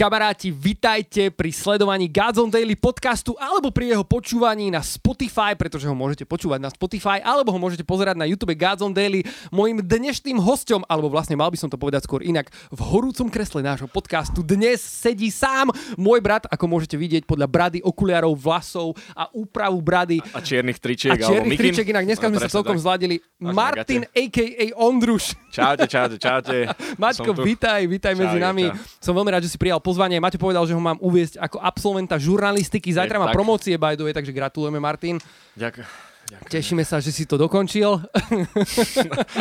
Kamaráti, vitajte pri sledovaní Gods on Daily podcastu alebo pri jeho počúvaní na Spotify, pretože ho môžete počúvať na Spotify, alebo ho môžete pozerať na YouTube Gods on Daily. Mojim dnešným hostom, alebo vlastne mal by som to povedať skôr inak, v horúcom kresle nášho podcastu dnes sedí sám môj brat, ako môžete vidieť podľa brady, okuliarov, vlasov a úpravu brady. A čiernych tričiek. A čiernych tričiek, inak dneska sme sa celkom tak. zladili. Martin, a.k.a. Ondruš. Čaute, čaute, čaute. Maťko, vítaj, vítaj medzi nami. Som veľmi rád, že si prijal pozvanie. Maťo povedal, že ho mám uviesť ako absolventa žurnalistiky. Zajtra má promócie, by the way, takže gratulujeme, Martin. Ďakujem. Ďakujem. Tešíme sa, že si to dokončil.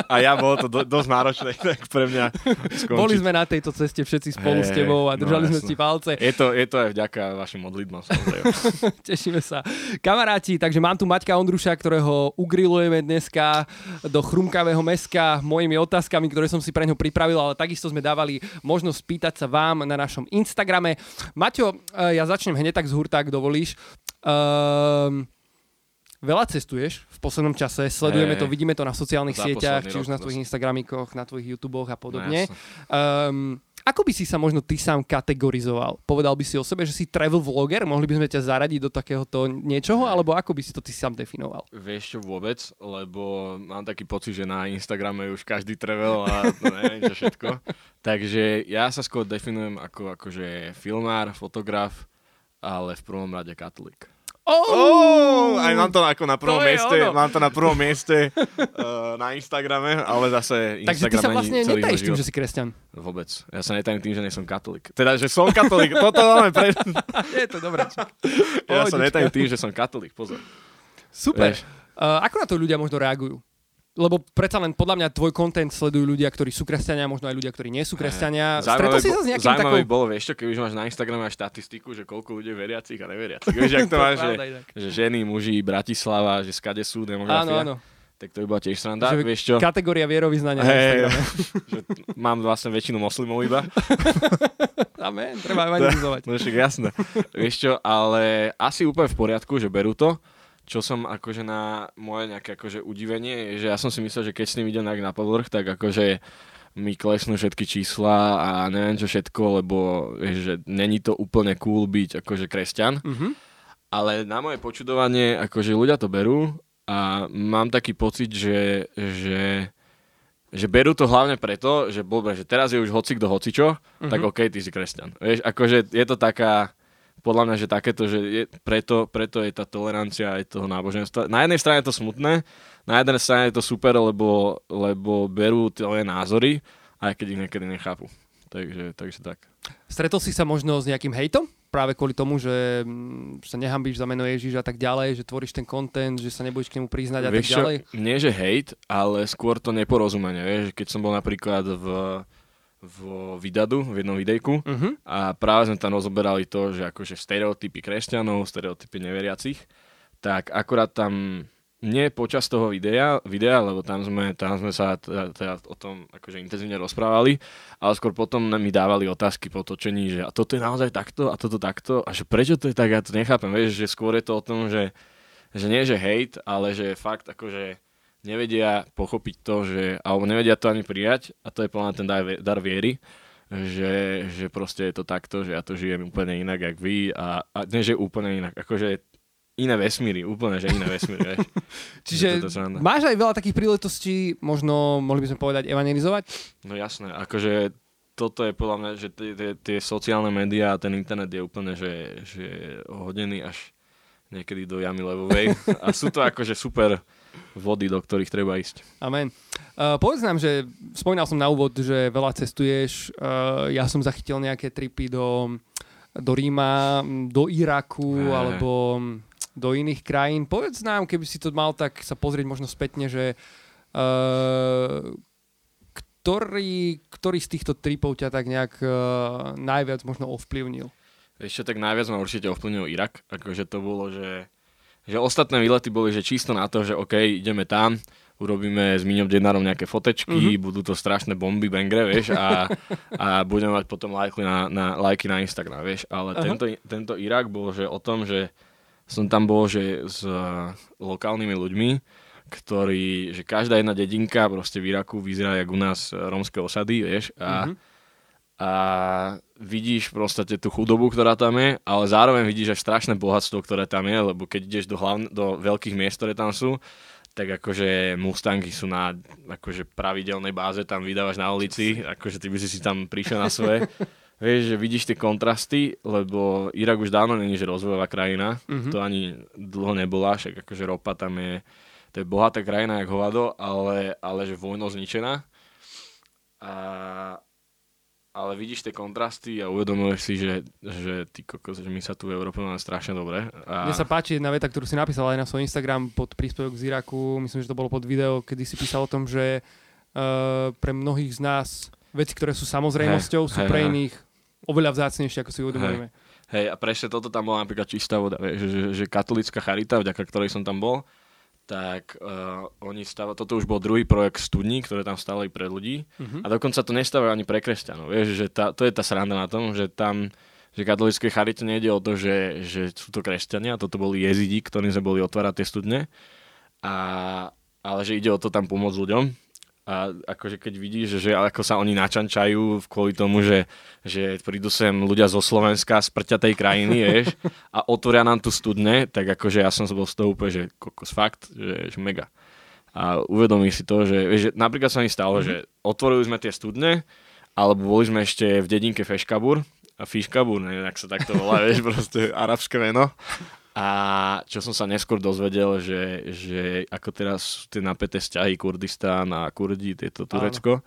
A ja, bolo to do, dosť náročné tak pre mňa skončiť. Boli sme na tejto ceste všetci spolu hey, s tebou a no držali no, sme si palce. Je to, je to aj vďaka vašim modlitbám, Tešíme sa. Kamaráti, takže mám tu Maťka Ondruša, ktorého ugrilujeme dneska do chrumkavého meska mojimi otázkami, ktoré som si pre ňo pripravil, ale takisto sme dávali možnosť spýtať sa vám na našom Instagrame. Maťo, eh, ja začnem hneď tak z hurta, ak dovolíš. Um, Veľa cestuješ v poslednom čase, sledujeme hey, to, vidíme to na sociálnych sieťach, či už na tvojich Instagramikoch, na tvojich YouTubech a podobne. No, um, ako by si sa možno ty sám kategorizoval? Povedal by si o sebe, že si travel vlogger? Mohli by sme ťa zaradiť do takéhoto niečoho? Alebo ako by si to ty sám definoval? Vieš čo vôbec, lebo mám taký pocit, že na Instagrame už každý travel a neviem čo všetko. Takže ja sa skôr definujem ako akože filmár, fotograf, ale v prvom rade katolík. Oh, oh, aj mám to ako na prvom to mieste, mám to na prvom mieste uh, na Instagrame, ale zase Instagram Takže ty sa vlastne netajíš tým, že si kresťan? Vôbec. Ja sa netajím tým, že nie som katolík. Teda, že som katolík. Toto máme pre... Je to dobré. Ja sa netajím tým, že som katolík. Pozor. Super. Uh, ako na to ľudia možno reagujú? Lebo predsa len podľa mňa tvoj kontent sledujú ľudia, ktorí sú kresťania, možno aj ľudia, ktorí nie sú kresťania. Stretol si sa s nejakým Zaujímavé takou... bolo, vieš čo, keď už máš na Instagrame aj štatistiku, že koľko ľudí veriacich a neveriacich. Vieš, ak to máš, že, že, ženy, muži, Bratislava, že skade sú demografia. Áno, áno. Tak to by bola tiež sranda, že vieš čo? Kategória vierovýznania hey, že mám vlastne väčšinu moslimov iba. Amen, treba evangelizovať. no však jasné. vieš čo, ale asi úplne v poriadku, že berú to čo som akože na moje nejaké akože udivenie, je, že ja som si myslel, že keď s ním idem na povrch, tak akože mi klesnú všetky čísla a neviem čo všetko, lebo že není to úplne cool byť akože kresťan. Mm-hmm. Ale na moje počudovanie, akože ľudia to berú a mám taký pocit, že, že, že berú to hlavne preto, že, bobe, že teraz je už hocik do hocičo, mm-hmm. tak okej, okay, ty si kresťan. Vieš, akože je to taká podľa mňa, že takéto, že je, preto, preto je tá tolerancia aj toho náboženstva. Na jednej strane je to smutné, na jednej strane je to super, lebo, lebo berú tie názory, aj keď ich niekedy nechápu. Takže, takže tak. Stretol si sa možno s nejakým hejtom? Práve kvôli tomu, že mm, sa nehambíš za meno Ježiš a tak ďalej, že tvoríš ten content, že sa nebudeš k nemu priznať a Vieš tak ďalej? Čo, nie, že hejt, ale skôr to neporozumenie. Vieš, keď som bol napríklad v v Vidadu, v jednom videjku. Uh-huh. a práve sme tam rozoberali to, že akože stereotypy kresťanov, stereotypy neveriacich, tak akorát tam nie počas toho videa, videa lebo tam sme, tam sme sa teda, teda o tom akože intenzívne rozprávali, ale skôr potom mi dávali otázky po točení, že a toto je naozaj takto a toto takto? A že prečo to je tak, ja to nechápem, vieš, že skôr je to o tom, že, že nie že hate, ale že fakt akože nevedia pochopiť to, že, alebo nevedia to ani prijať a to je plná ten dar, dar viery, že, že proste je to takto, že ja to žijem úplne inak, jak vy a, a nie, že úplne inak, akože iné vesmíry, úplne, že iné vesmíry. Čiže to máš aj veľa takých príležitostí, možno mohli by sme povedať evangelizovať? No jasné, akože toto je podľa mňa, že tie, tie, tie sociálne médiá a ten internet je úplne, že, že hodený až niekedy do jamy levovej a sú to akože super vody, do ktorých treba ísť. Amen. Uh, povedz nám, že spomínal som na úvod, že veľa cestuješ. Uh, ja som zachytil nejaké tripy do, do Ríma, do Iraku hey. alebo do iných krajín. Povedz nám, keby si to mal tak sa pozrieť možno spätne, že uh, ktorý, ktorý z týchto tripov ťa tak nejak uh, najviac možno ovplyvnil? Ešte tak najviac ma určite ovplyvnil Irak. Akože to bolo, že že ostatné výlety boli, že čisto na to, že OK, ideme tam, urobíme s Miňom Denarom nejaké fotečky, mm-hmm. budú to strašné bomby, bangre, vieš, a, a budeme mať potom lajky na, na, lajky na Instagram, vieš. Ale uh-huh. tento, tento Irak bol, že o tom, že som tam bol, že s uh, lokálnymi ľuďmi, ktorí, že každá jedna dedinka proste v Iraku vyzerá jak u nás rómske osady, vieš, a, mm-hmm. A vidíš proste tú chudobu, ktorá tam je, ale zároveň vidíš aj strašné bohatstvo, ktoré tam je, lebo keď ideš do, hlavn- do veľkých miest, ktoré tam sú, tak akože Mustangy sú na akože pravidelnej báze, tam vydávaš na ulici, akože ty by si si tam prišiel na svoje. Vieš, že vidíš tie kontrasty, lebo Irak už dávno není že rozvojová krajina, mm-hmm. to ani dlho nebola, však akože ropa tam je, to je bohatá krajina jak hovado, ale, ale že vojno zničená. A, ale vidíš tie kontrasty a uvedomuješ si, že, že, ty kokos, že my sa tu v Európe máme strašne dobre. A... Mne sa páči jedna veta, ktorú si napísal aj na svoj Instagram pod príspevok z Iraku, myslím, že to bolo pod video, kedy si písal o tom, že uh, pre mnohých z nás veci, ktoré sú samozrejmosťou, hey, sú hey, pre iných oveľa vzácnejšie, ako si uvedomujeme. Hej, hey, a presne toto tam bola napríklad čistá voda, že, že, že katolická charita, vďaka ktorej som tam bol, tak uh, oni stávajú, toto už bol druhý projekt studní, ktoré tam stávali pre ľudí uh-huh. a dokonca to nestávajú ani pre kresťanov. Vieš, že tá, to je tá sranda na tom, že tam že katolíckej charite nejde o to, že, že sú to kresťania, toto boli jezidi, ktorí sme boli otvárať tie studne, a, ale že ide o to tam pomôcť ľuďom a akože keď vidíš, že ako sa oni načančajú kvôli tomu, že, že prídu sem ľudia zo Slovenska, z prťatej krajiny, vieš, a otvoria nám tu studne, tak akože ja som bol z toho úplne, že kokos fakt, že, že mega. A uvedomí si to, že, vieš, že napríklad sa mi stalo, mm-hmm. že otvorili sme tie studne, alebo boli sme ešte v dedinke Feškabur, a Fiškabur, neviem, ak sa takto volá, vieš, proste arabské meno. A čo som sa neskôr dozvedel, že, že ako teraz tie napäté vzťahy Kurdistán a Kurdi, tieto Turecko, Áno.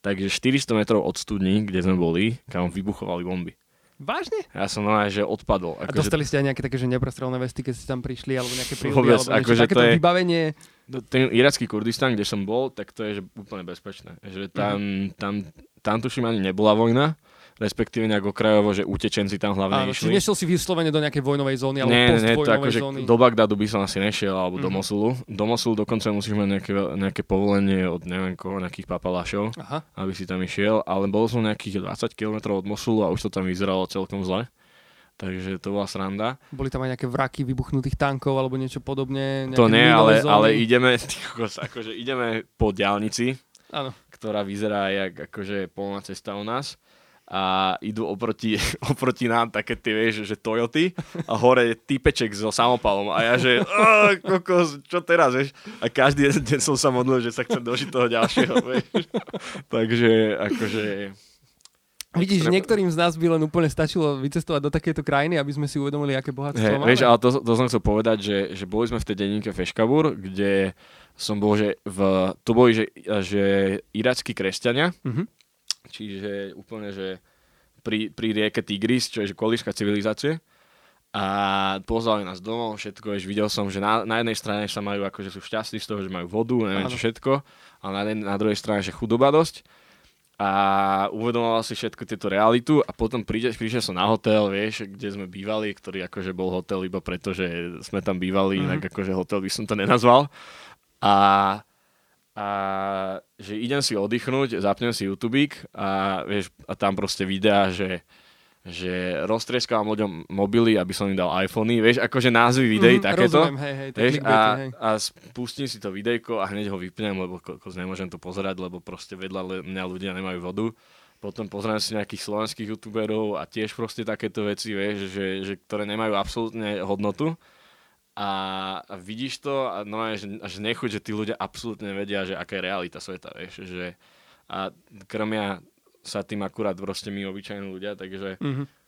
takže 400 metrov od studní, kde sme boli, kam vybuchovali bomby. Vážne? Ja som normálne, že odpadol. Ako a dostali že... ste aj nejaké také, že neprestrelné vesty, keď ste tam prišli, alebo nejaké príhody, Vôbec, alebo niečo, takéto je... vybavenie? No, ten iracký Kurdistan, kde som bol, tak to je že úplne bezpečné. Že tam, uh-huh. tam, tam tuším ani nebola vojna, respektíve nejak okrajovo, že utečenci tam hlavne Áno, išli. Či nešiel si vyslovene do nejakej vojnovej zóny alebo nie, nie, to ako, zóny? do Bagdadu by som asi nešiel, alebo mm-hmm. do mhm. Mosulu. Do Mosulu dokonca musíš mať nejaké, nejaké povolenie od neviem koho, nejakých papalášov, Aha. aby si tam išiel, ale bol som nejakých 20 km od Mosulu a už to tam vyzeralo celkom zle. Takže to bola sranda. Boli tam aj nejaké vraky vybuchnutých tankov alebo niečo podobné? To nie, ale, ale ideme, akože ideme po diálnici, Áno. ktorá vyzerá jak akože polná cesta u nás a idú oproti, oproti nám také tie, vieš, že Toyoty a hore je typeček so samopalom a ja, že kokos, čo teraz, vieš? A každý deň som sa modlil, že sa chcem dožiť toho ďalšieho, vieš? Takže, akože... Vidíš, že niektorým z nás by len úplne stačilo vycestovať do takéto krajiny, aby sme si uvedomili, aké bohatstvo hey, máme. Vieš, ale to, to som chcel povedať, že, že boli sme v tej denníke Feškabur, kde som bol, že v, to boli, že, že irackí kresťania, mm-hmm čiže úplne, že pri, pri rieke Tigris, čo je kolíška civilizácie. A pozvali nás domov, všetko, vieš, videl som, že na, na jednej strane sa majú, akože sú šťastní z toho, že majú vodu, neviem čo všetko, ale na, jednej, na druhej strane, že chudoba dosť. A uvedomoval si všetko tieto realitu a potom príde, prišiel som na hotel, vieš, kde sme bývali, ktorý akože bol hotel iba preto, že sme tam bývali, mm-hmm. inak akože hotel by som to nenazval. A a že idem si oddychnúť, zapnem si YouTube a, vieš, a tam proste videá, že, že roztrieskam ľuďom mobily, aby som im dal iPhony, vieš, akože názvy videí mm, takéto. Rozumiem, hej, hej, vieš, a, hej. a spustím si to videjko a hneď ho vypnem, lebo kokos nemôžem to pozerať, lebo proste vedľa mňa ľudia nemajú vodu. Potom pozriem si nejakých slovenských youtuberov a tiež proste takéto veci, vieš, že, že ktoré nemajú absolútne hodnotu a, vidíš to a no že, že nechuť, že tí ľudia absolútne vedia, že aká je realita sveta, vieš, že a krmia sa tým akurát proste my obyčajní ľudia, takže mm-hmm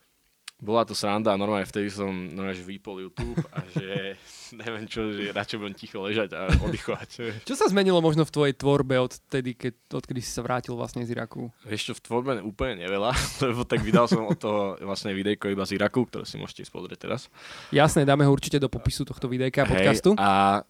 bola to sranda a normálne vtedy som normálne, že vypol YouTube a že neviem čo, že radšej budem ticho ležať a oddychovať. Čo sa zmenilo možno v tvojej tvorbe od tedy, keď, odkedy si sa vrátil vlastne z Iraku? Vieš čo, v tvorbe úplne neveľa, lebo tak vydal som od toho vlastne videjko iba z Iraku, ktoré si môžete pozrieť teraz. Jasné, dáme ho určite do popisu tohto videjka a podcastu. a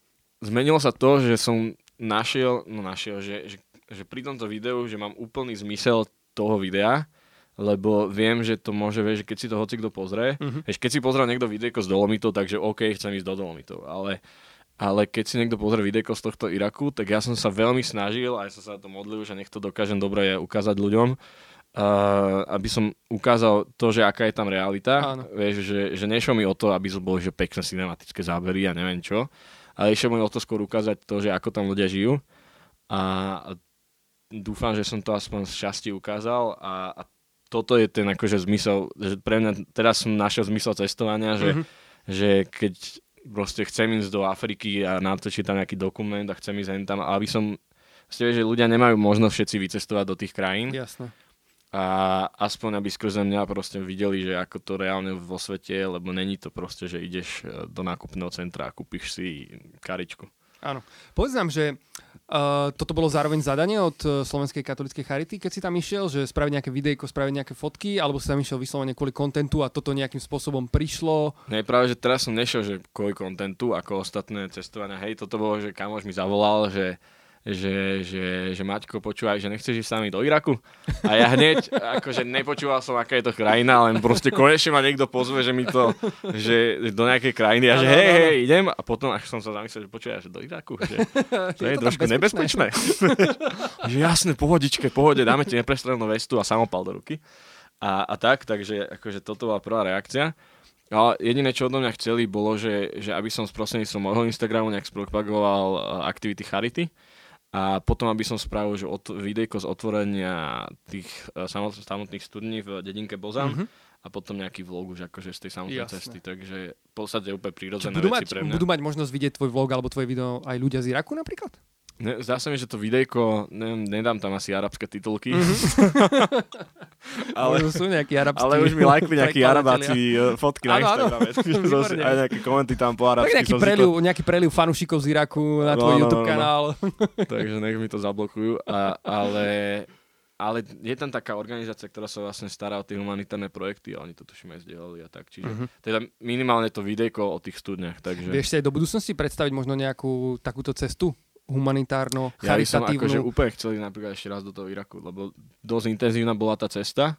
zmenilo sa to, že som našiel, no našiel, že, že, že pri tomto videu, že mám úplný zmysel toho videa, lebo viem, že to môže, vieš, keď si to hoci kto pozrie, uh-huh. vieš, keď si pozrie niekto videjko z Dolomitov, takže OK, chcem ísť do Dolomitov, ale, ale keď si niekto pozrie videjko z tohto Iraku, tak ja som sa veľmi snažil, aj som sa to modlil, že nech to dokážem dobre ukázať ľuďom, uh, aby som ukázal to, že aká je tam realita, Áno. vieš, že, že nešlo mi o to, aby to boli že pekné cinematické zábery a neviem čo, ale išlo mi o to skôr ukázať to, že ako tam ľudia žijú a dúfam, že som to aspoň z časti ukázal a, a toto je ten akože zmysel, že pre mňa teraz som našiel zmysel cestovania, že, mm-hmm. že keď proste chcem ísť do Afriky a natočiť tam nejaký dokument a chcem ísť tam, aby som, ste že ľudia nemajú možnosť všetci vycestovať do tých krajín. Jasne. A aspoň aby skrze mňa proste videli, že ako to reálne vo svete je, lebo není to proste, že ideš e, do nákupného centra a kúpiš si karičku. Áno. Povedz nám, že Uh, toto bolo zároveň zadanie od uh, Slovenskej katolíckej charity, keď si tam išiel, že spraviť nejaké videjko, spraviť nejaké fotky, alebo si tam išiel vyslovene kvôli kontentu a toto nejakým spôsobom prišlo? Ne, práve, že teraz som nešiel, že kvôli kontentu, ako ostatné cestovania. Hej, toto bolo, že kamož mi zavolal, že že, že, že Maťko, počúvaj, že nechceš ísť sami do Iraku? A ja hneď, akože nepočúval som, aká je to krajina, len proste konečne ma niekto pozve, že mi to, že do nejakej krajiny a že hej, hej, idem. A potom, až som sa zamyslel, že počúvaj, že do Iraku, že to je, je to trošku nebezpečné. že jasné, pohodičke, pohode, dáme ti neprestrelnú vestu a samopal do ruky. A, a tak, takže akože toto bola prvá reakcia. A jediné, čo odo mňa chceli, bolo, že, že aby som s prostredníctvom môjho Instagramu nejak spropagoval eh, aktivity Charity a potom, aby som spravil že od, videjko z otvorenia tých uh, samotných studní v dedinke Bozan mm-hmm. a potom nejaký vlog už akože z tej samotnej Jasne. cesty. Takže v podstate úplne prírodzené budú veci mať, pre mňa. Budú mať možnosť vidieť tvoj vlog alebo tvoje video aj ľudia z Iraku napríklad? Ne, zdá sa mi, že to videjko, ne, nedám tam asi arabské titulky. Mm-hmm. ale, sú nejakí arabskí. Ale už mi lajkli nejakí arabáci e, fotky na Instagrame. aj nejaké komenty tam po arabsky. Tak nejaký preliv, to... nejaký preliv fanúšikov z Iraku na tvoj no, no, YouTube no, no. kanál. Takže nech mi to zablokujú. A, ale, ale je tam taká organizácia, ktorá sa vlastne stará o tie humanitárne projekty a oni to tuším aj zdieľali a tak. Čiže uh-huh. teda minimálne to videjko o tých studniach. Takže... Vieš si aj do budúcnosti predstaviť možno nejakú takúto cestu? Humanitárno, charitatívnu. Ja som akože úplne chcel napríklad ešte raz do toho Iraku, lebo dosť intenzívna bola tá cesta,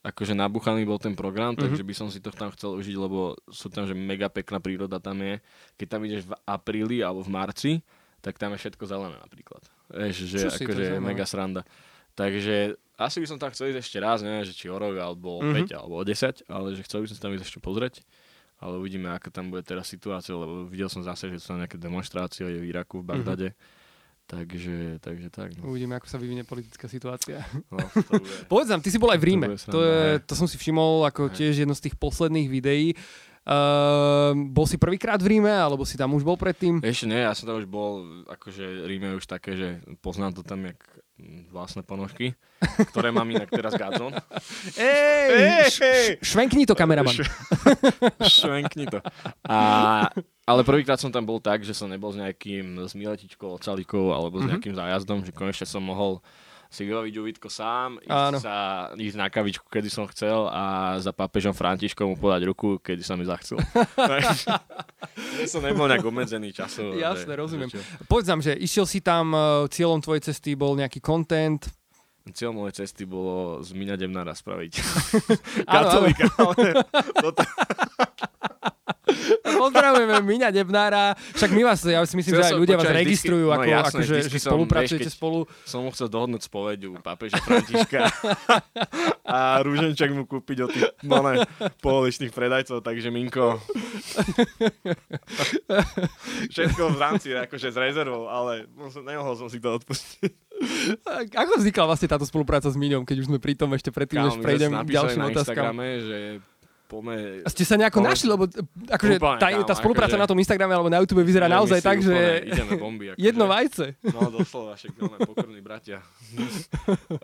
akože nabuchaný bol ten program, mm-hmm. takže by som si to tam chcel užiť, lebo sú tam, že mega pekná príroda tam je. Keď tam ideš v apríli alebo v marci, tak tam je všetko zelené napríklad. Vieš, že Čo akože je mega sranda. Takže asi by som tam chcel ísť ešte raz, neviem, že či o rok, alebo o mm-hmm. 5, alebo o 10, ale že chcel by som sa tam ísť ešte pozrieť ale uvidíme, aká tam bude teraz situácia, lebo videl som zase, že sú tam nejaké demonstrácie v Iraku, v. Bagdade. Mm-hmm. Takže, takže tak. No. Uvidíme, ako sa vyvinie politická situácia. No, Povedz nám, ty si bol aj v Ríme. To, to, je, to som si všimol ako aj. tiež jedno z tých posledných videí. Uh, bol si prvýkrát v Ríme, alebo si tam už bol predtým? Ešte nie, ja som tam už bol, akože Ríme je už také, že poznám to tam jak vlastné ponožky, ktoré mám inak teraz Gadzon. Ej, ej, ej. švenkni to, kameraman. Š- švenkni to. A, ale prvýkrát som tam bol tak, že som nebol s nejakým s miletičkou, ocalikou alebo s mhm. nejakým zájazdom, že konečne som mohol si vybaviť uvítko sám, ísť, sa, ísť na kavičku, kedy som chcel a za pápežom Františkom mu podať ruku, kedy sa mi zachcel. ja som nebol nejak obmedzený časovo. Jasne, že, rozumiem. Že Povedz nám, že išiel si tam, e, cieľom tvojej cesty bol nejaký content, Cieľom mojej cesty bolo z Miňa Demnára spraviť katolíka, ale. Pozdravujeme Miňa Debnára. Však my vás, ja si myslím, Chcel že aj ľudia vás registrujú, ako, no, jasné, ako že, že spolupracujete vieš, spolu. Som mu chcel dohodnúť spoveď u pápeža Františka a rúženček mu kúpiť od tých no, pololičných predajcov, takže Minko. Všetko v rámci akože z rezervou, ale nemohol som si to odpustiť. Ako vznikla vlastne táto spolupráca s Miňom, keď už sme pri tom ešte predtým, než prejdem k ďalším otázkam? Instagrame, že Pome... A ste sa nejako pome... našli, lebo akože tá, tá spolupráca akože... na tom Instagrame alebo na YouTube vyzerá no, naozaj tak, že bomby, akože... jedno vajce. No doslova, však máme pokorní bratia.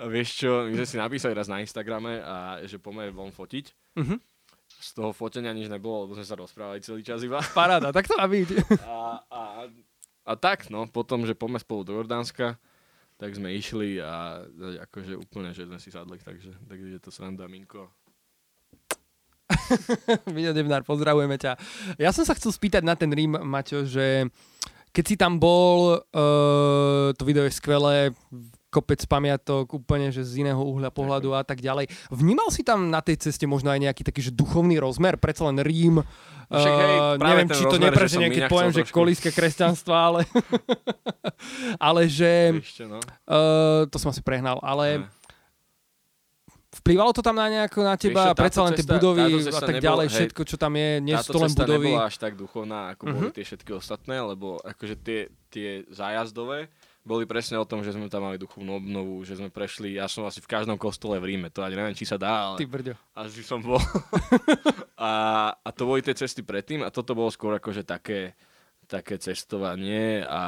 a vieš čo, my sme si napísali raz na Instagrame a že pomer von fotiť. Uh-huh. Z toho fotenia nič nebolo, lebo sme sa rozprávali celý čas iba. Paráda, tak to má byť. a, a, a tak, no, potom, že poďme spolu do Jordánska, tak sme išli a akože úplne, že sme si sadli, takže, takže je to sranda, Minko Miňo Devnár, pozdravujeme ťa. Ja som sa chcel spýtať na ten Rím, Maťo, že keď si tam bol, uh, to video je skvelé, kopec pamiatok, úplne že z iného uhľa pohľadu a tak ďalej. Vnímal si tam na tej ceste možno aj nejaký taký že duchovný rozmer? Predsa len Rím, Však, hej, uh, neviem, či to nepreženie, keď poviem, že kolíske kresťanstva, ale, ale že... Ešte, no. uh, to som asi prehnal, ale... Ne Vplyvalo to tam na nejako na teba, Víš, predsa len tie budovy a tak ďalej, hej, všetko, čo tam je, nie sú to len budovy. nebola až tak duchovná, ako uh-huh. boli tie všetky ostatné, lebo akože tie, tie zájazdové boli presne o tom, že sme tam mali duchovnú obnovu, že sme prešli, ja som asi v každom kostole v Ríme, to ani neviem, či sa dá, ale Ty brďo. asi som bol. a, a to boli tie cesty predtým a toto bolo skôr akože také, také cestovanie a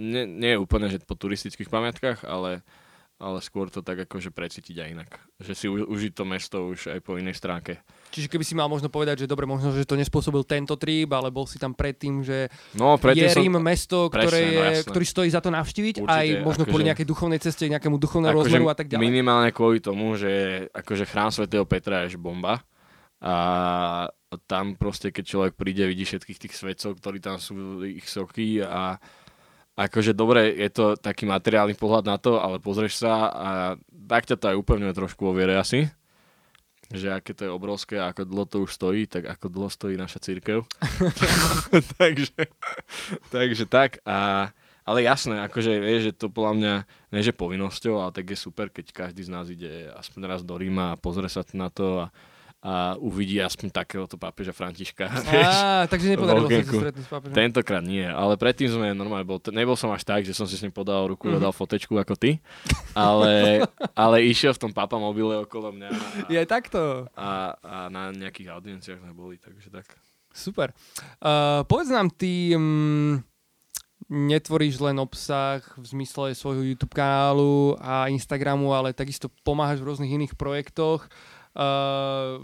nie, nie je úplne, že po turistických pamiatkách, ale, ale skôr to tak akože precítiť aj inak. Že si u, užiť to mesto už aj po inej stránke. Čiže keby si mal možno povedať, že dobre, možno, že to nespôsobil tento trip, ale bol si tam predtým, že No, predtým je som... Rím mesto, ktoré Presne, no je, jasné. ktorý stojí za to navštíviť, Určite, aj možno kvôli akože- nejakej duchovnej ceste, nejakému duchovnému akože rozmeru a tak ďalej. Minimálne kvôli tomu, že akože chrám svätého Petra je bomba. A tam proste, keď človek príde, vidí všetkých tých svetcov, ktorí tam sú, ich soky a akože dobre, je to taký materiálny pohľad na to, ale pozrieš sa a tak ťa to aj úplne trošku o viere asi že aké to je obrovské a ako dlho to už stojí, tak ako dlho stojí naša církev. takže, takže tak. A, ale jasné, akože vieš, že to podľa mňa nie že povinnosťou, ale tak je super, keď každý z nás ide aspoň raz do Ríma a pozrie sa na to a, a uvidí aspoň takéhoto pápeža Františka. Á, takže nepodarilo sa stretnúť s pápežom. Tentokrát nie, ale predtým sme normálne bol, nebol som až tak, že som si s ním podal ruku Mhm. a dal fotečku ako ty, ale, ale išiel v tom papa mobile okolo mňa a, Je takto. a, a na nejakých audienciách sme boli, takže tak. Super. Uh, povedz nám, ty um, netvoríš len obsah v zmysle svojho YouTube kanálu a Instagramu, ale takisto pomáhaš v rôznych iných projektoch. Uh,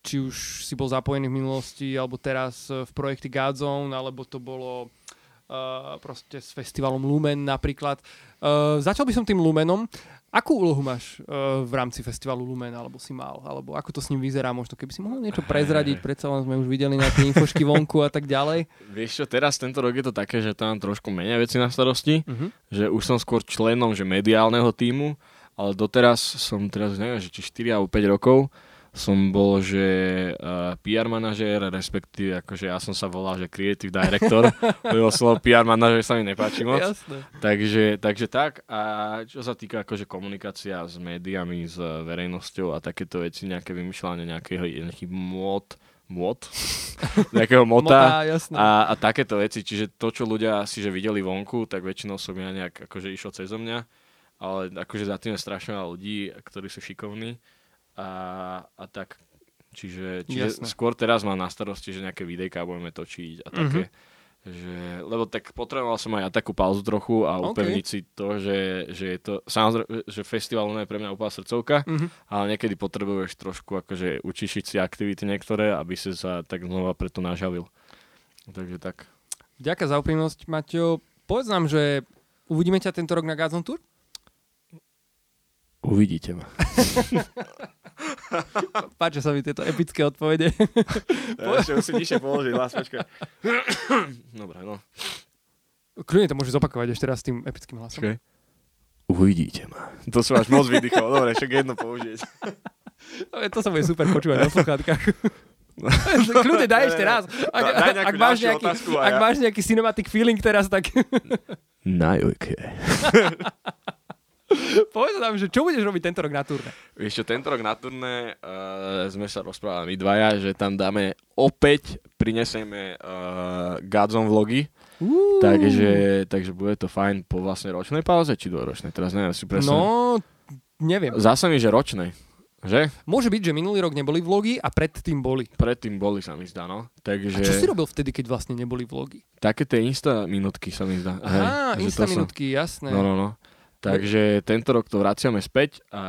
či už si bol zapojený v minulosti, alebo teraz v projekte Godzone, alebo to bolo uh, proste s festivalom Lumen napríklad. Začal by som tým Lumenom. Akú úlohu máš uh, v rámci festivalu Lumen, alebo si mal? Alebo ako to s ním vyzerá? Možno keby si mohol niečo prezradiť, predsa len sme už videli na tie infošky vonku a tak ďalej. Vieš čo, teraz tento rok je to také, že tam trošku menej veci na starosti, Uh-huh. že už som skôr členom že mediálneho týmu, ale doteraz som teraz neviem, že či 4 alebo 5 rokov som bol, že uh, PR manažér, respektíve akože ja som sa volal, že creative director, lebo slovo PR manažér sa mi nepáči moc. Takže, takže tak. A čo sa týka akože komunikácia s médiami, s verejnosťou a takéto veci, nejaké vymýšľanie nejakého, nejakých môd, môd, nejakého mota, jasné. a, a takéto veci. Čiže to, čo ľudia si že videli vonku, tak väčšinou som ja nejak akože išiel cez mňa, ale akože za tým je strašne veľa ľudí, ktorí sú šikovní a, a tak. Čiže, čiže skôr teraz mám na starosti, že nejaké videjka budeme točiť a také. Že, lebo tak potreboval som aj ja takú pauzu trochu a OK. upevniť si to, že, že je to, samozrejme, že festival je pre mňa úplná srdcovka, Mhm. ale niekedy potrebuješ trošku akože učišiť si aktivity niektoré, aby si sa tak znova preto nažavil. Takže tak. Ďakujem za úprimnosť, Maťo. Povedz nám, že uvidíme ťa tento rok na Godzone Tour? Uvidíte ma. Páčia sa mi tieto epické odpovede. Ja ešte musím nižšie položiť hlas, počkaj. Dobre, no. Kľudne to môžeš zopakovať ešte raz s tým epickým hlasom. Počkaj. Uvidíte ma. To som až moc vydýchol. Dobre, však jedno použiť. To sa bude super počúvať na sluchátkach. Kľudne daj ešte raz. Ak, Daj ak, máš nejaký, otázku ak ja- máš nejaký cinematic feeling teraz, tak Na jojke. povedz nám, že čo budeš robiť tento rok na turné. Vieš čo, tento rok na turné uh, sme sa rozprávali my dvaja, že tam dáme opäť, prinesieme uh, Godzone vlogy, Uh, takže, takže bude to fajn po vlastne ročnej pauze, či dvojročnej, teraz neviem si presne. No, neviem. Zase mi, že ročnej, že? Môže byť, že minulý rok neboli vlogy a predtým boli. Predtým boli sa mi zdá, no. Takže A čo si robil vtedy, keď vlastne neboli vlogy? také tie insta minútky sa mi zdá. Aha, že insta to som- minútky, jasné. No, no, no. Takže tento rok to vraciame späť a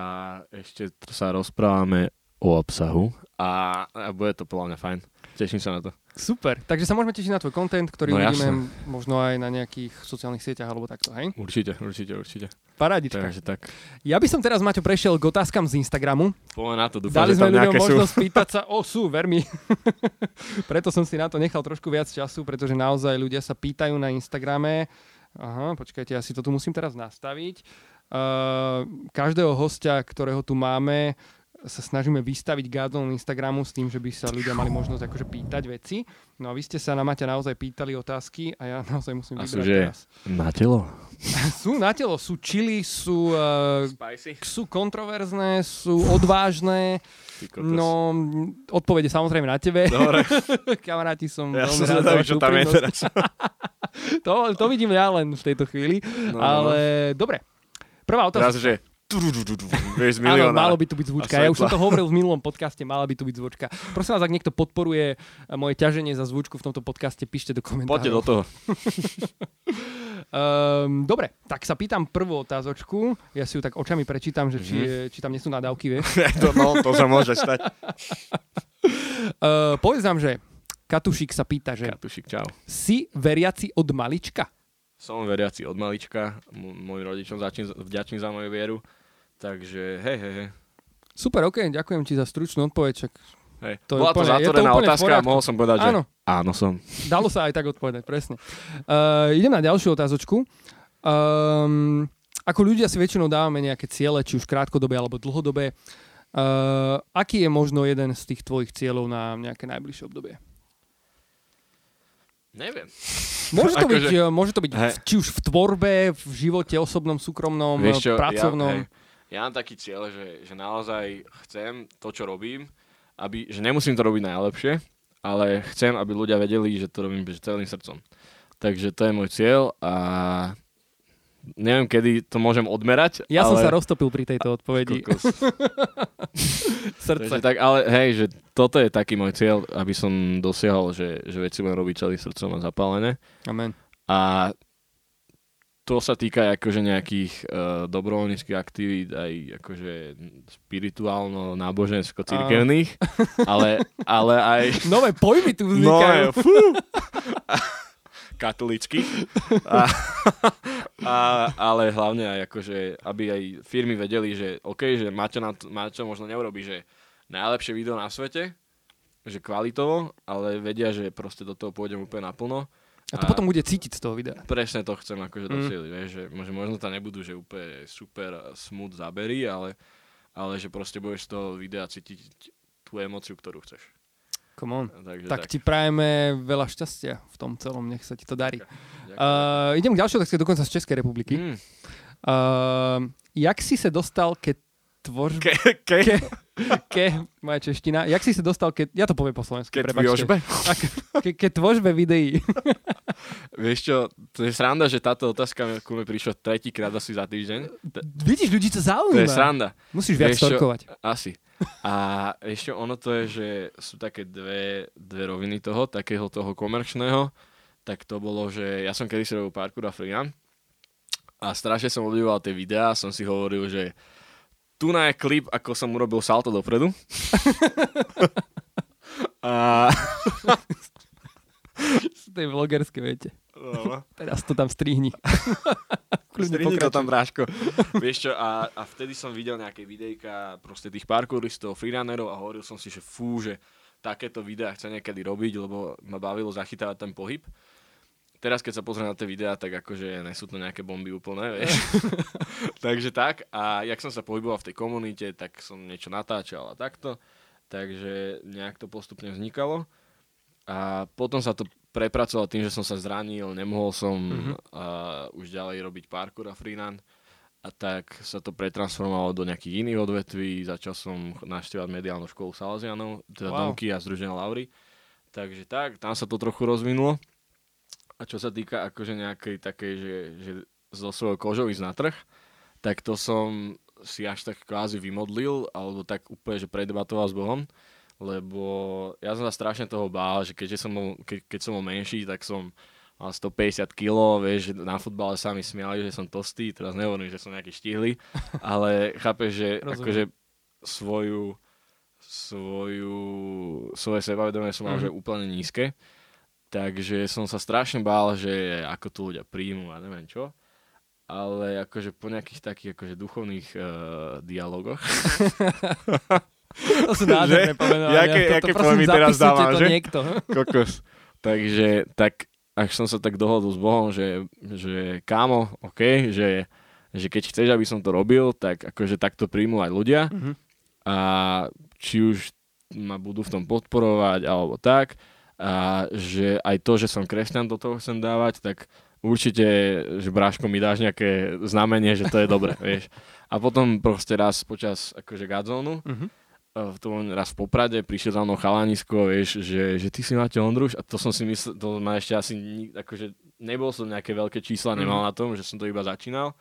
ešte sa rozprávame o obsahu a, a bude to podľa mňa fajn. Teším sa na to. Super, takže sa môžeme tešiť na tvoj content, ktorý No uvidíme možno aj na nejakých sociálnych sieťach alebo takto, hej? Určite, určite, určite. Parádička. Takže tak. Ja by som teraz, Maťo, prešiel k otázkam z Instagramu. Poďme na to, dúfam, Dali že sme tam ľuďom nejaké sú. možnosť pýtať sa, o sú, ver mi. Preto som si na to nechal trošku viac času, pretože naozaj ľudia sa pýtajú na Instagrame. Aha, počkajte, ja si to tu musím teraz nastaviť. Uh, každého hostia, ktorého tu máme, sa snažíme vystaviť gádom Instagramu s tým, že by sa ľudia mali možnosť akože pýtať veci. No a vy ste sa na Maťa naozaj pýtali otázky a ja naozaj musím A vybrať sú, že- teraz. Na telo? Sú na telo, sú chili, sú, uh, Spicy? sú kontroverzné, sú odvážne. No, odpovede samozrejme na tebe. Dobre, Kamaráti som ja veľmi som rád za zvedavý, vašu čo tam je teraz. To, to vidím ja len v tejto chvíli. No, no, ale dobre. Prvá otázka. Teraz, že vieš, Áno, malo by tu byť zvučka. Ja už som to hovoril v minulom podcaste, mala by tu byť zvučka. Prosím vás, ak niekto podporuje moje ťaženie za zvučku v tomto podcaste, píšte do komentárov. Poďte do toho. Um, dobre, tak sa pýtam prvú otázočku. Ja si ju tak očami prečítam, že či, Mhm. je, či tam nie sú nadávky, vieš. to, no, to sa môže stať. Uh, povedz nám, že Katušik sa pýta, že Katušik, čau. si veriaci od malička? Som veriaci od malička, M- rodičom začín, vďačný za moju vieru, takže hej, hej, hej. Super, ok, ďakujem ti za stručnú odpoveď. Čak hej. To Bola to úplne- to zatvorená v otázka a mohol som povedať, že Áno. áno som. Dalo sa aj tak odpovedať, presne. Uh, idem na ďalšiu otázočku. Um, ako ľudia si väčšinou dávame nejaké ciele, či už krátkodobé alebo dlhodobé. Uh, aký je možno jeden z tých tvojich cieľov na nejaké najbližšie obdobie? Neviem. Môže to Akože- byť, eh, môže to byť Hej. v, či už v tvorbe, v živote osobnom, súkromnom, Vieš čo, pracovnom. Ja, hej, ja mám taký cieľ, že, že naozaj chcem to, čo robím, aby, že nemusím to robiť najlepšie, ale chcem, aby ľudia vedeli, že to robím že celým srdcom. Takže to je môj cieľ a neviem, kedy to môžem odmerať. ja ale... som sa roztopil pri tejto odpovedi. Srdce. Takže tak, ale hej, že toto je taký môj cieľ, aby som dosiahol, že, že veci budem robiť celým srdcom a zapálené. Amen. A to sa týka akože nejakých uh, dobrovoľníckých aktivít, aj akože spirituálno, nábožensko, cirkevných, ale, ale aj Nové pojmy tu vznikajú. fú, katolických. A, a, ale hlavne aj akože, aby aj firmy vedeli, že OK, že Maťo, na to, Maťo možno neurobi, že najlepšie video na svete, že kvalitovo, ale vedia, že proste do toho pôjdem úplne naplno. A to potom bude cítiť z toho videa. Presne to chcem akože Mm. docieliť, vieš, že možno, možno tam nebudú, že úplne super smooth zábery, ale, ale že proste budeš z toho videa cítiť tú emociu, ktorú chceš. Come on. Takže Tak, ti prajeme veľa šťastia v tom celom, nech sa ti to darí. Ďakujem. Uh, idem k ďalšej otázke, dokonca z Českej republiky. Mm. Uh, jak si sa dostal, keď tvoř... Ke, ke, Ke, ke, moja čeština. Jak si sa dostal, keď... Ja to poviem po slovensky, keď prepáčte. tvožbe? Ke, ke tvořbe videí. Vieš čo, to je sranda, že táto otázka ku mi prišla tretíkrát asi za týždeň. Vidíš, ľudí to to je zaujíma. sranda. Musíš viac storkovať. Asi. A ešte ono to je, že sú také dve, dve roviny toho, takého toho komerčného. Tak to bolo, že ja som kedysi robil parkour a freerun a strašne som obdivoval tie videá a som si hovoril, že tu na je klip, ako som urobil salto dopredu. a... Sú tej vlogerské, viete. No, Teraz to tam strihni. Strihni to tam, Bráško. Vieš čo, a, a vtedy som videl nejaké videjka proste tých parkouristov, freerunnerov a hovoril som si, že fú, že takéto videá chcem niekedy robiť, lebo ma bavilo zachytávať ten pohyb. Teraz, keď sa pozriem na tie videá, tak akože nie sú to nejaké bomby úplné, vieš. Takže tak. A jak som sa pohyboval v tej komunite, tak som niečo natáčal a takto. Takže nejak to postupne vznikalo. A potom sa to prepracovalo tým, že som sa zranil, nemohol som Mhm. uh, už ďalej robiť parkour a freerun. A tak sa to pretransformovalo do nejakých iných odvetví. Začal som naštevať mediálnu školu Salesianov, teda Wow. Donky a Združenia Laury. Takže tak, tam sa to trochu rozvinulo. A čo sa týka akože nejakej takej, že, že zo svojou kožou ísť na trh, tak to som si až tak kvázi vymodlil, alebo tak úplne, že predebatoval s Bohom, lebo ja som sa strašne toho bál, že keďže som bol, ke, keď som bol menší, tak som mal 150 kg, vieš, že na futbale sa mi smiali, že som tostý, teraz nehovorím, že som nejaký štihlý, ale chápeš, že akože svoju, svoju, svoje sebavedomie som mal, Mhm. že úplne nízke, takže som sa strašne bál, že ako to ľudia príjmu a neviem čo. Ale akože po nejakých takých akože duchovných uh, dialogoch To sú nádherné pomenovania. Jaké- Toto, jaké prosím, pojmy teraz dávam, to že? niekto. kokos. Takže tak, až som sa tak dohodol s Bohom, že, že kámo, OK, že, že keď chceš, aby som to robil, tak akože takto príjmu aj ľudia Mhm. a či už ma budú v tom podporovať alebo tak a že aj to, že som kresťan do toho chcem dávať, tak určite, že Bráško mi dáš nejaké znamenie, že to je dobre, vieš. A potom proste raz počas akože gadzónu Mhm. v tom raz v Poprade, prišiel za mnou chalanisko, vieš, že, že ty si máte Ondruš a to som si myslel, to ma ešte asi, akože nebol som nejaké veľké čísla, mm. nemal na tom, že som to iba začínal.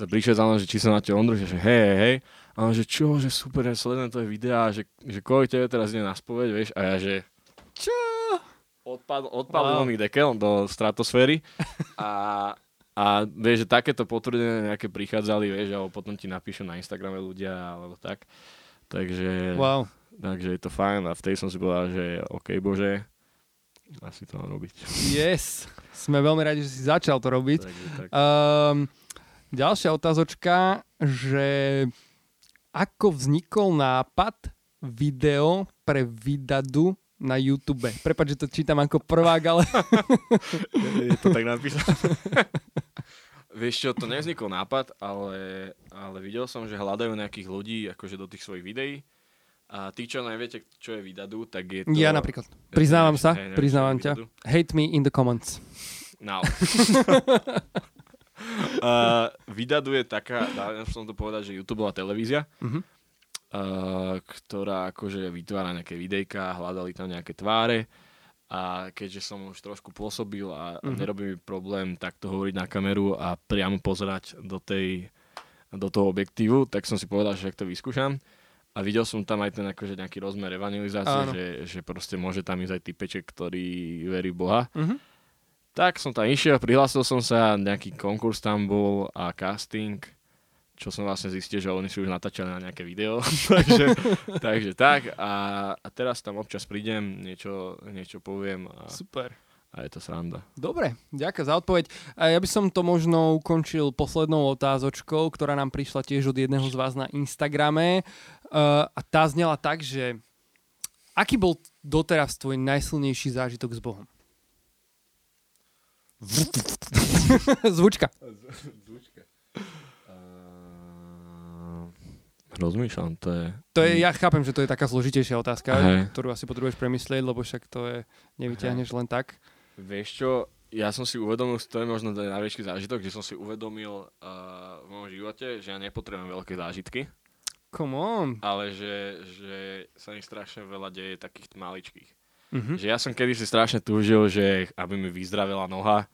To prišiel za mnou, že či sa máte Ondruš, že hej, hej, hej. A on, že čo, že super, že sledujem tvoje videá, že, že koľko tebe teraz ide na spoveď, vieš, a ja, že čo? Odpadol, odpadol wow. mi dekel do stratosféry a, a vieš, že takéto potvrdenie nejaké prichádzali, vieš, alebo potom ti napíšu na Instagrame ľudia, alebo tak. Takže, wow. takže je to fajn a vtedy som si povedal, že OK, bože, asi to mám robiť. Yes, sme veľmi radi, že si začal to robiť. Takže, tak. Um, ďalšia otázočka, že ako vznikol nápad video pre Vidadu na YouTube? Prepač, že to čítam ako prvák, ale... je to tak napísané. Vieš čo, to nevznikol nápad, ale, ale videl som, že hľadajú nejakých ľudí akože do tých svojich videí. A tí, čo neviete, čo je Vidadu, tak je to... Ja napríklad. Priznávam sa, neviem, priznávam ťa. Hate me in the comments. Now. uh, Vidadu je taká, dá som to povedať, že YouTubeová televízia, uh-huh. Ktorá akože vytvára nejaké videjka, hľadali tam nejaké tváre a keďže som už trošku pôsobil a mm-hmm. nerobí mi problém takto hovoriť na kameru a priamo pozerať do, tej, do toho objektívu, tak som si povedal, že to vyskúšam. A videl som tam aj ten akože nejaký rozmer evangelizácie, že, že proste môže tam ísť aj typeček, ktorý verí Boha. Mm-hmm. Tak som tam išiel, prihlásil som sa, nejaký konkurs tam bol a casting čo som vlastne zistil, že oni si už natáčali na nejaké video, takže, takže tak a, a teraz tam občas prídem, niečo, niečo poviem a, Super. a je to sranda. Dobre, ďakujem za odpoveď. A ja by som to možno ukončil poslednou otázočkou, ktorá nám prišla tiež od jedného z vás na Instagrame uh, a tá znela tak, že aký bol doteraz tvoj najsilnejší zážitok s Bohom? Zvučka. Rozmýšľam, to je... To je, ja chápem, že to je taká zložitejšia otázka, Hej. ktorú asi potrebuješ premyslieť, lebo však to je, nevyťahneš len tak. Vieš čo, ja som si uvedomil, to je možno ten najväčší zážitok, že som si uvedomil uh, v mojom živote, že ja nepotrebujem veľké zážitky. Come on. Ale že, že sa mi strašne veľa deje takých maličkých. Mm-hmm. Že ja som kedysi strašne túžil, že aby mi vyzdravila noha,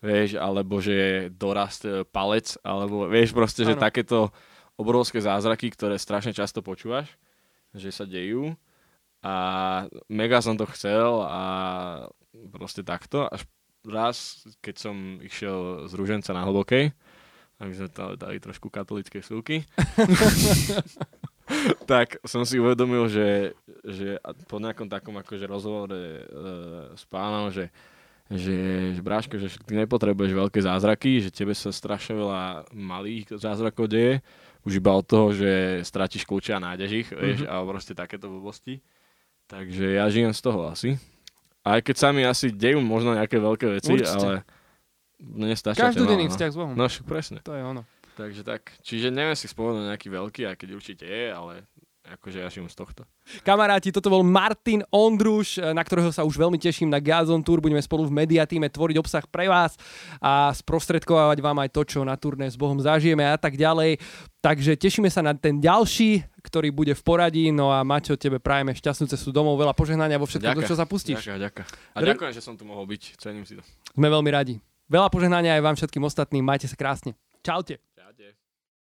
vieš, alebo že dorast e, palec, alebo vieš proste, ano. že takéto obrovské zázraky, ktoré strašne často počúvaš, že sa dejú a mega som to chcel a proste takto. Až raz, keď som išiel z Rúženca na hlbokej, aby sme tam dali trošku katolické súky, tak som si uvedomil, že, že po nejakom takom akože rozhovore e, s pánom, že že, že bráško, že ty nepotrebuješ veľké zázraky, že tebe sa strašne veľa malých zázrakov deje už iba od toho, že stratíš kľúče a nájdeš ich, mm-hmm. vieš, a proste takéto blbosti. Takže ja žijem z toho asi. Aj keď sa mi asi dejú možno nejaké veľké veci, Určite. ale nestačia Každodenný no. vzťah s Bohom. No, presne. To je ono. Takže tak, čiže neviem si spomenúť nejaký veľký, aj keď určite je, ale akože ja žijem z tohto. Kamaráti, toto bol Martin Ondruš, na ktorého sa už veľmi teším na Gazon Tour. Budeme spolu v mediatíme tvoriť obsah pre vás a sprostredkovať vám aj to, čo na turné s Bohom zažijeme a tak ďalej. Takže tešíme sa na ten ďalší, ktorý bude v poradí. No a Maťo, tebe prajeme šťastnú cestu domov, veľa požehnania vo všetkom, čo sa pustíš. Ďakujem, ďakujem. A ďakujem, že som tu mohol byť. Cením si to. Sme veľmi radi. Veľa požehnania aj vám všetkým ostatným. Majte sa krásne. Čaute.